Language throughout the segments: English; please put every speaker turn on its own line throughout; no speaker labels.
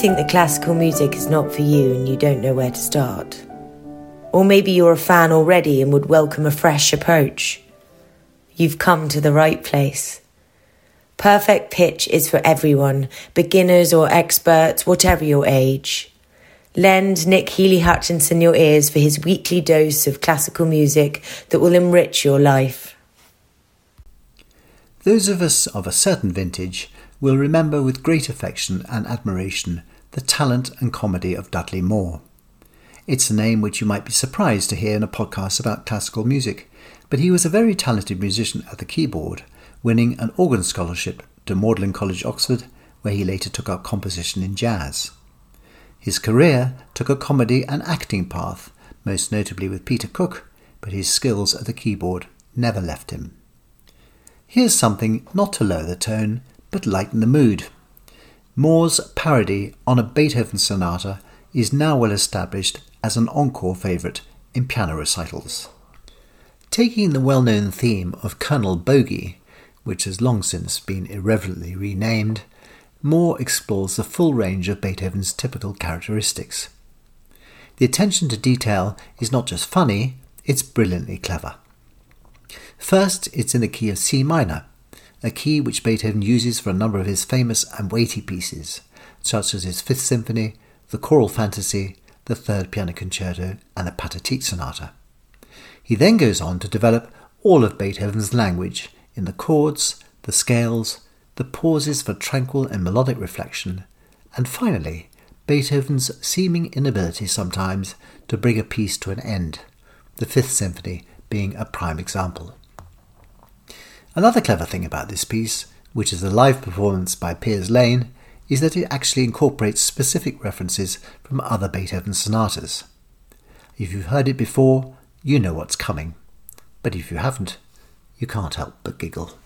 Think that classical music is not for you and you don't know where to start? Or maybe you're a fan already and would welcome a fresh approach. You've come to the right place. Perfect pitch is for everyone, beginners or experts, whatever your age. Lend Nick Healy Hutchinson your ears for his weekly dose of classical music that will enrich your life.
Those of us of a certain vintage will remember with great affection and admiration the talent and comedy of Dudley Moore. It's a name which you might be surprised to hear in a podcast about classical music, but he was a very talented musician at the keyboard, winning an organ scholarship to Magdalen College, Oxford, where he later took up composition in jazz. His career took a comedy and acting path, most notably with Peter Cook, but his skills at the keyboard never left him. Here's something not to lower the tone, but lighten the mood. Moore's parody on a Beethoven sonata is now well established as an encore favourite in piano recitals. Taking the well known theme of Colonel Bogey, which has long since been irreverently renamed, Moore explores the full range of Beethoven's typical characteristics. The attention to detail is not just funny, it's brilliantly clever. First, it's in the key of C minor, a key which Beethoven uses for a number of his famous and weighty pieces, such as his Fifth Symphony, the Choral Fantasy, the Third Piano Concerto, and the Pathetique Sonata. He then goes on to develop all of Beethoven's language in the chords, the scales, the pauses for tranquil and melodic reflection, and finally, Beethoven's seeming inability sometimes to bring a piece to an end, the Fifth Symphony being a prime example. Another clever thing about this piece, which is a live performance by Piers Lane, is that it actually incorporates specific references from other Beethoven sonatas. If you've heard it before, you know what's coming. But if you haven't, you can't help but giggle.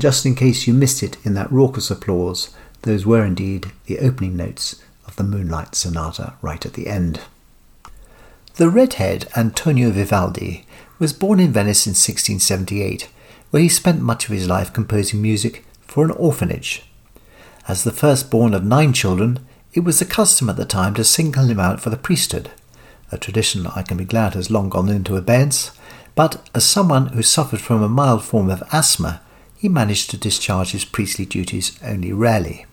And just in case you missed it in that raucous applause, those were indeed the opening notes of the Moonlight Sonata right at the end. The redhead Antonio Vivaldi was born in Venice in 1678, where he spent much of his life composing music for an orphanage. As the firstborn of nine children, it was the custom at the time to single him out for the priesthood, a tradition I can be glad has long gone into abeyance, but as someone who suffered from a mild form of asthma, he managed to discharge his priestly duties only rarely.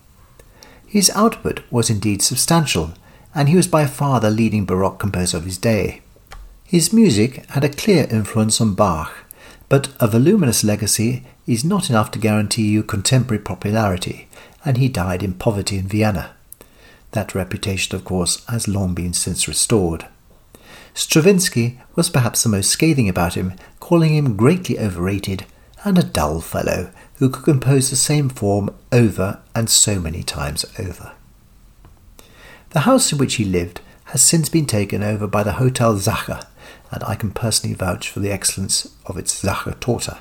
His output was indeed substantial, and he was by far the leading Baroque composer of his day. His music had a clear influence on Bach, but a voluminous legacy is not enough to guarantee you contemporary popularity, and he died in poverty in Vienna. That reputation, of course, has long been since restored. Stravinsky was perhaps the most scathing about him, calling him greatly overrated and a dull fellow who could compose the same form over and so many times over. The house in which he lived has since been taken over by the Hotel Sacher, and I can personally vouch for the excellence of its Sacher torta.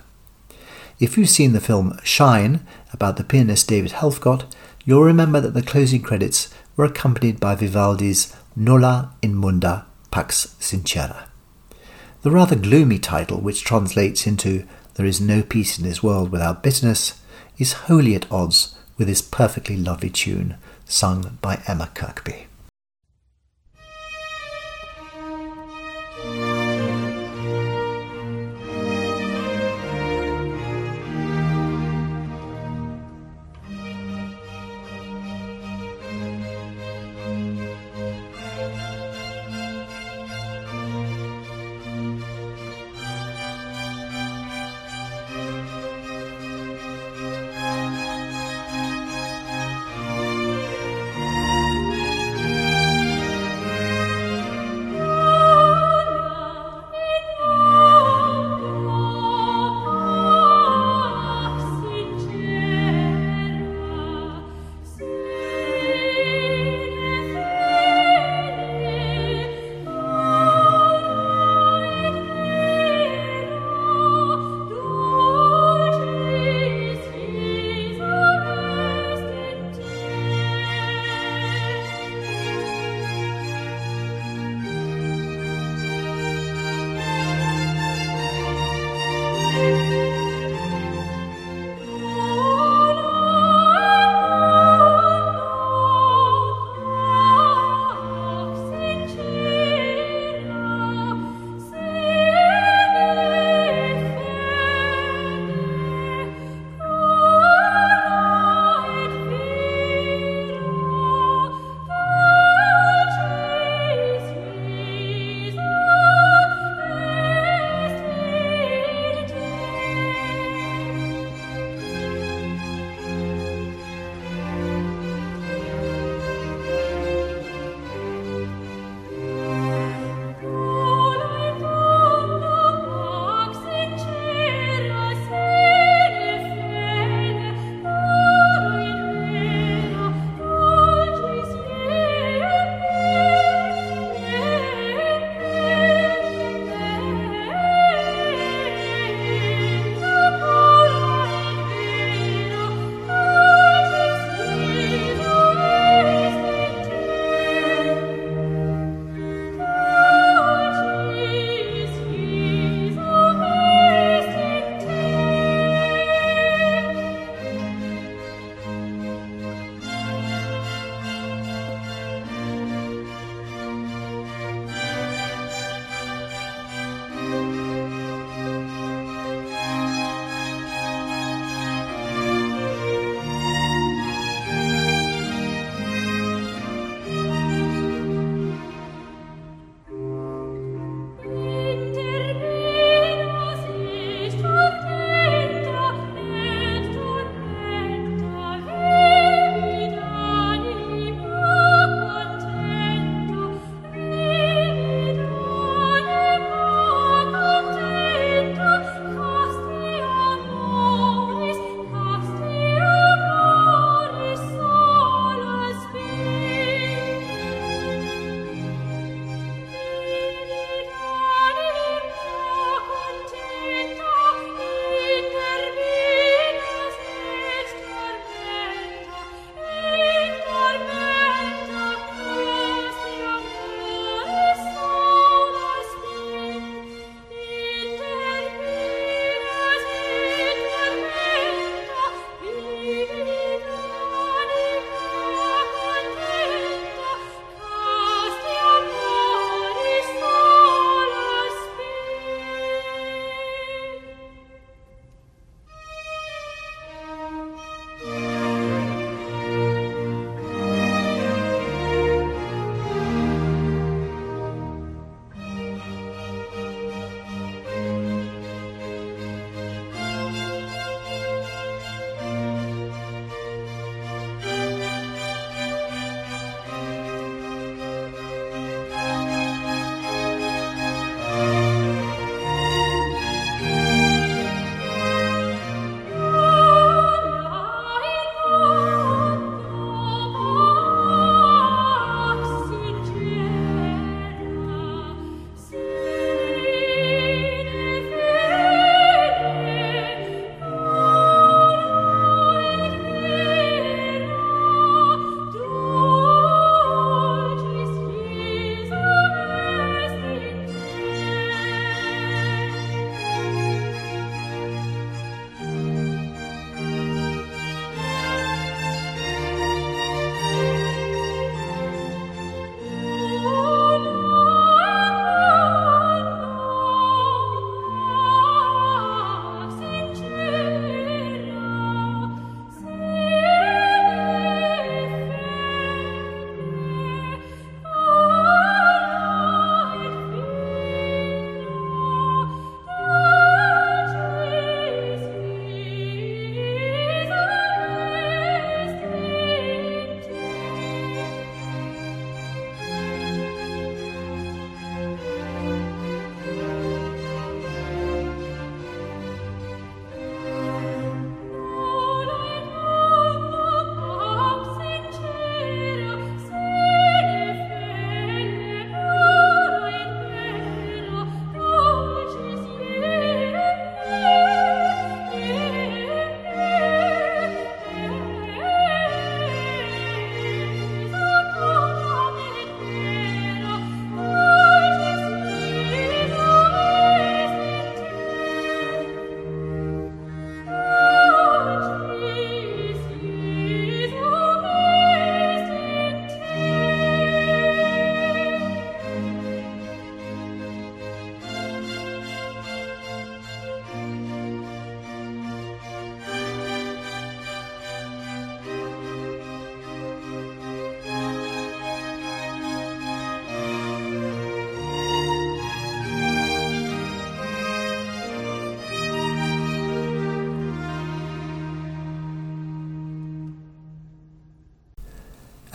If you've seen the film Shine about the pianist David Helfgott, you'll remember that the closing credits were accompanied by Vivaldi's Nulla in Mundo Pax Sincera. The rather gloomy title, which translates into There is no peace in this world without bitterness, is wholly at odds with this perfectly lovely tune sung by Emma Kirkby.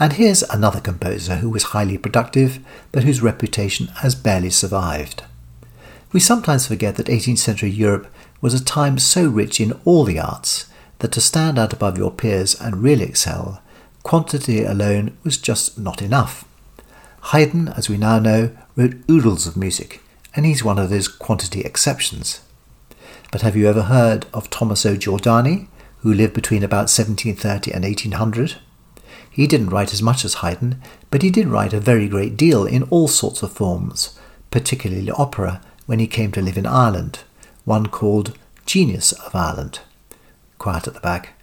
And here's another composer who was highly productive, but whose reputation has barely survived. We sometimes forget that 18th century Europe was a time so rich in all the arts that to stand out above your peers and really excel, quantity alone was just not enough. Haydn, as we now know, wrote oodles of music, and he's one of those quantity exceptions. But have you ever heard of Tommaso Giordani, who lived between about 1730 and 1800? He didn't write as much as Haydn, but he did write a very great deal in all sorts of forms, particularly opera, when he came to live in Ireland, one called Genius of Ireland. Quiet at the back.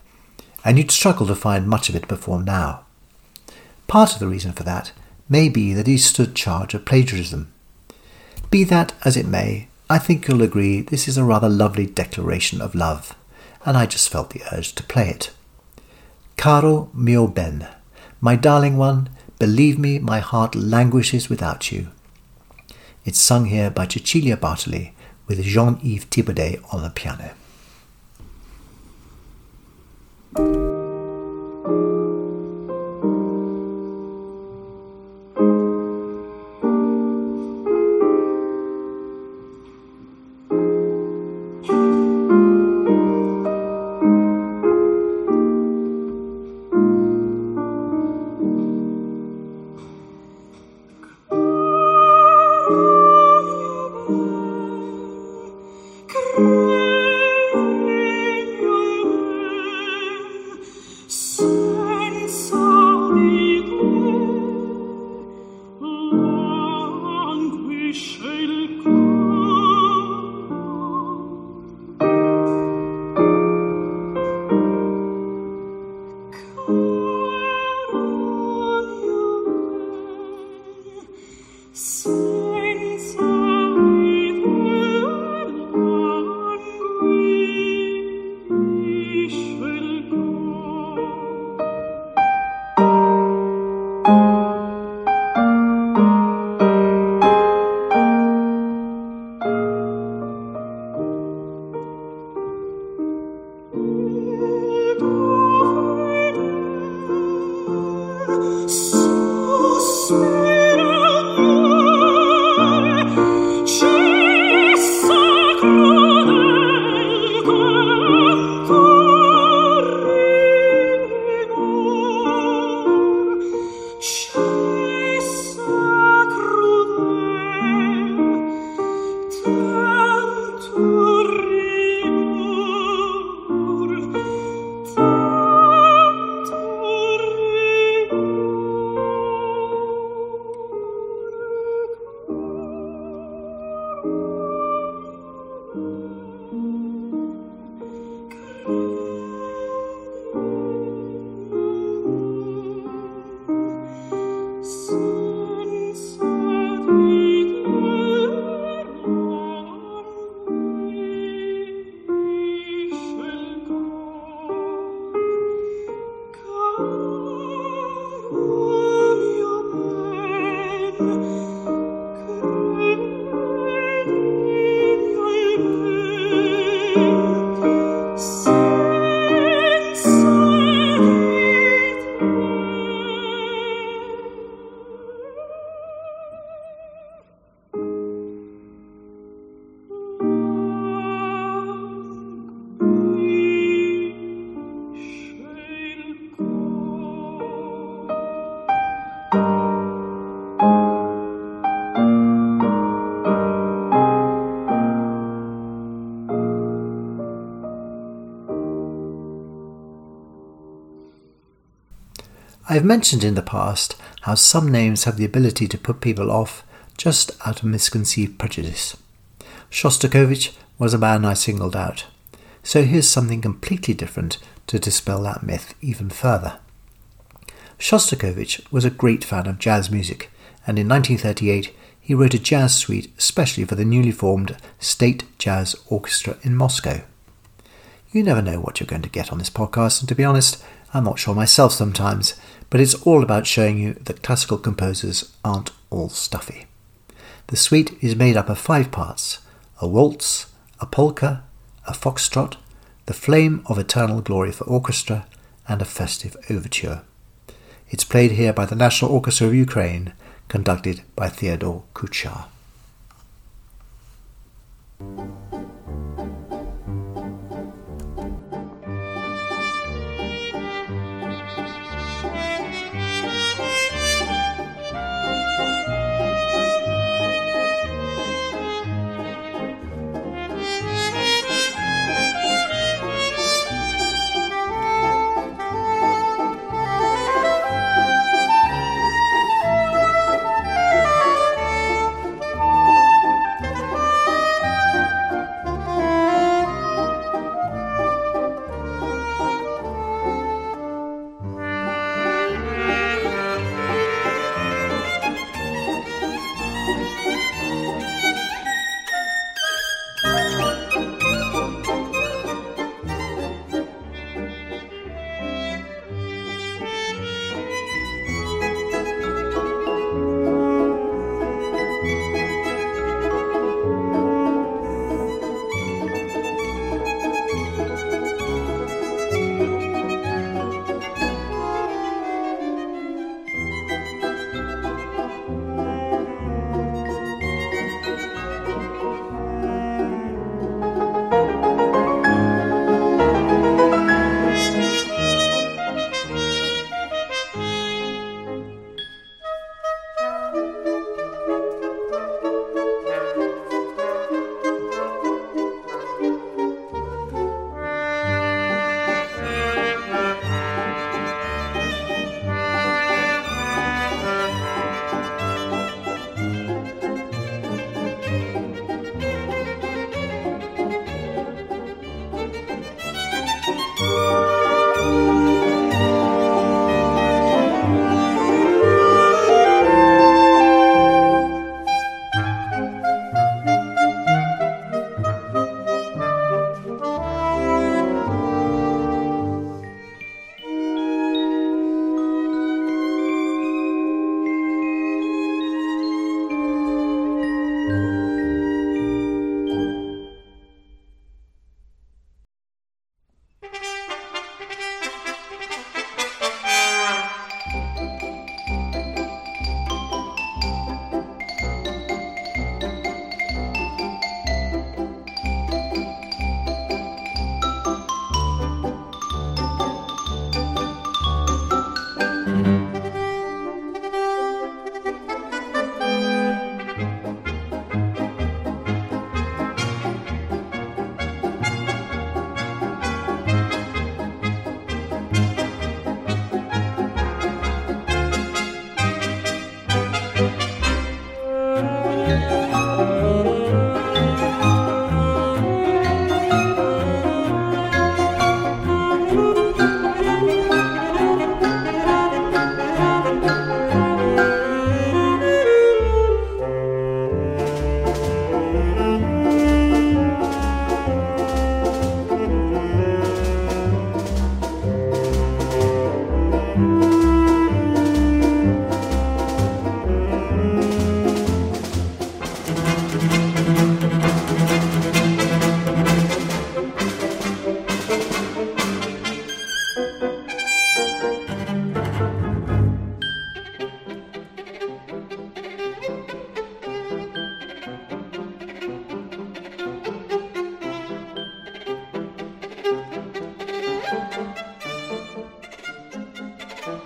And you'd struggle to find much of it performed now. Part of the reason for that may be that he stood charge of plagiarism. Be that as it may, I think you'll agree this is a rather lovely declaration of love, and I just felt the urge to play it. Caro mio ben, my darling one, believe me, my heart languishes without you. It's sung here by Cecilia Bartoli with Jean-Yves Thibaudet on the piano. I have mentioned in the past how some names have the ability to put people off just out of misconceived prejudice. Shostakovich was a man I singled out. So here's something completely different to dispel that myth even further. Shostakovich was a great fan of jazz music, and in 1938 he wrote a jazz suite especially for the newly formed State Jazz Orchestra in Moscow. You never know what you're going to get on this podcast, and to be honest, I'm not sure myself sometimes, but it's all about showing you that classical composers aren't all stuffy. The suite is made up of five parts a waltz, a polka, a foxtrot, the flame of eternal glory for orchestra, and a festive overture. It's played here by the National Orchestra of Ukraine, conducted by Theodore Kuchar.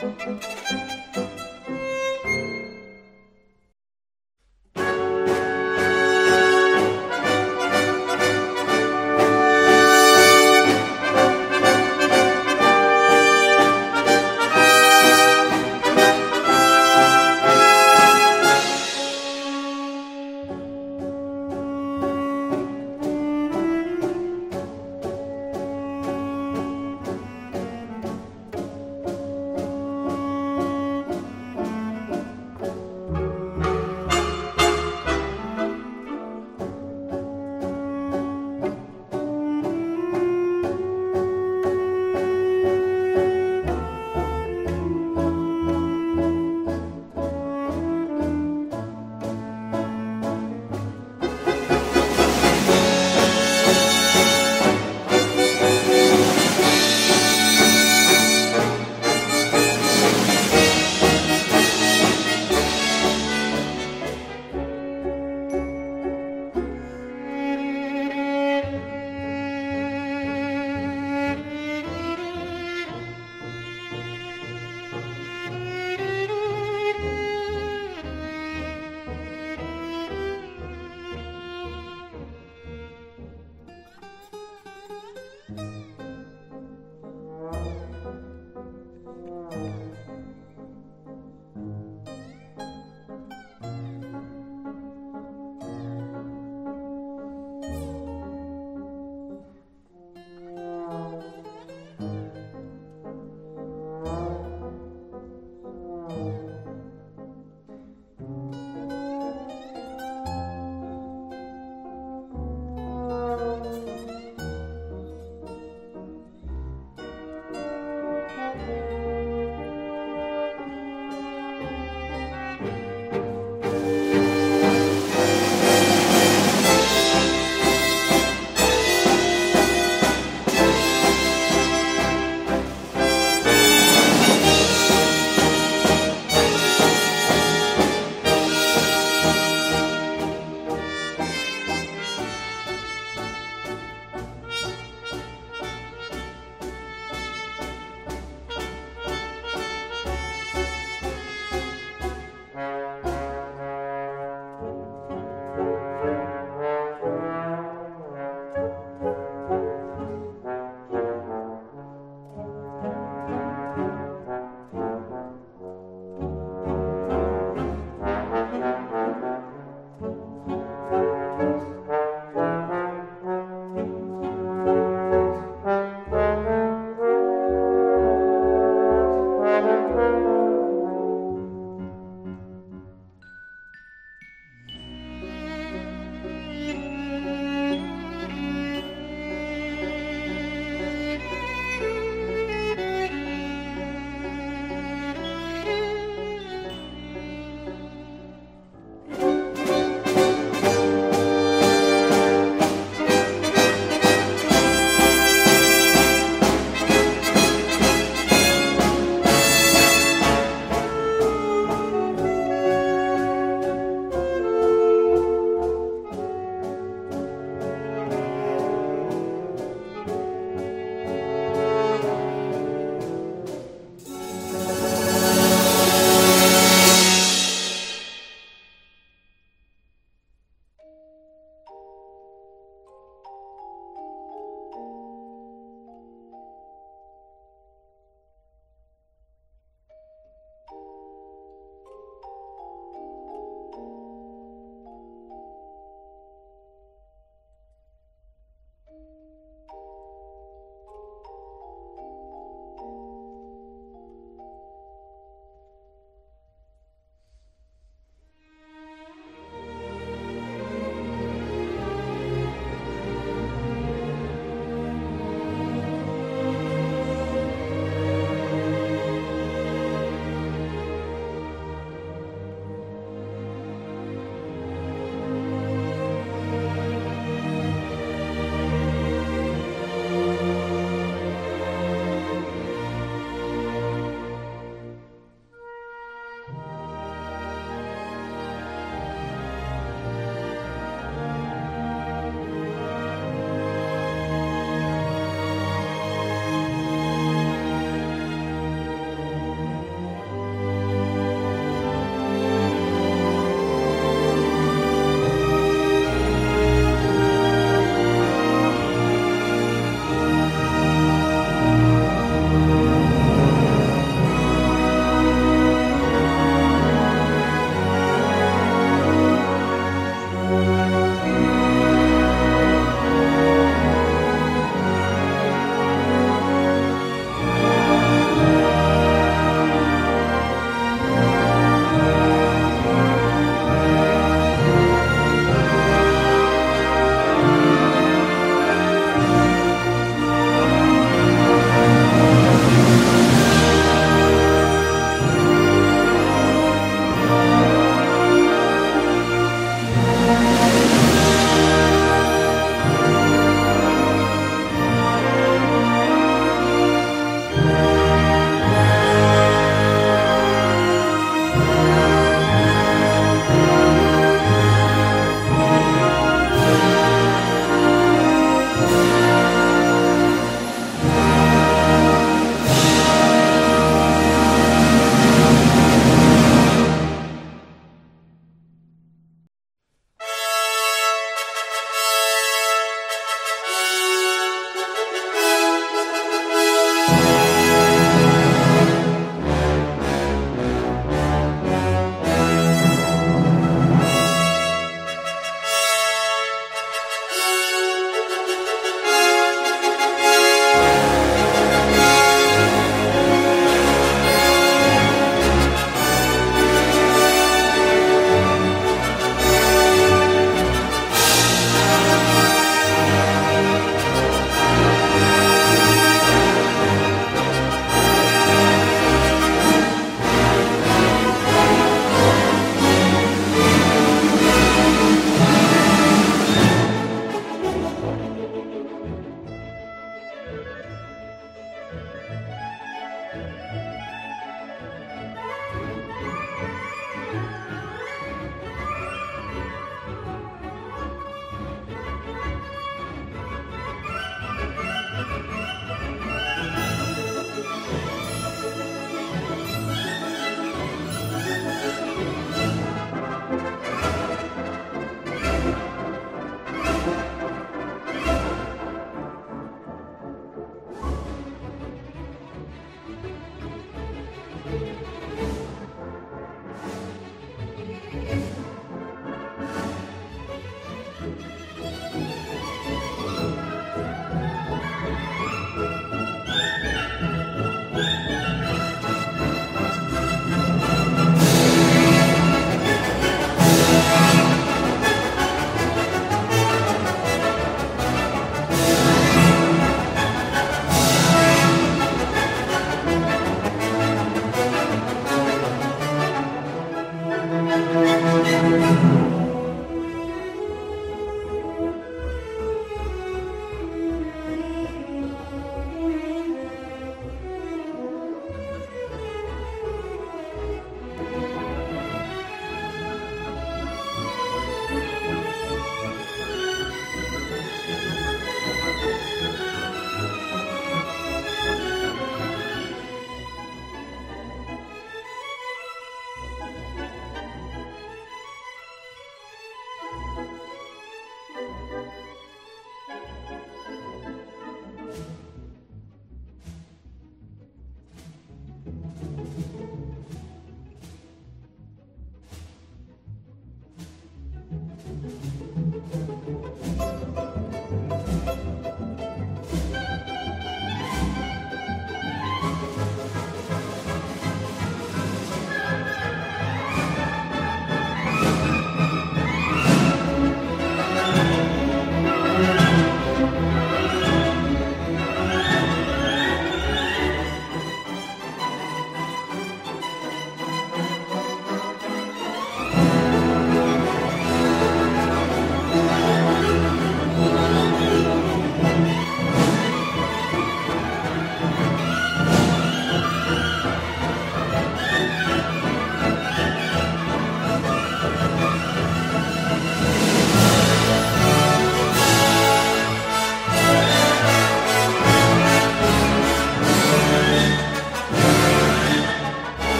Música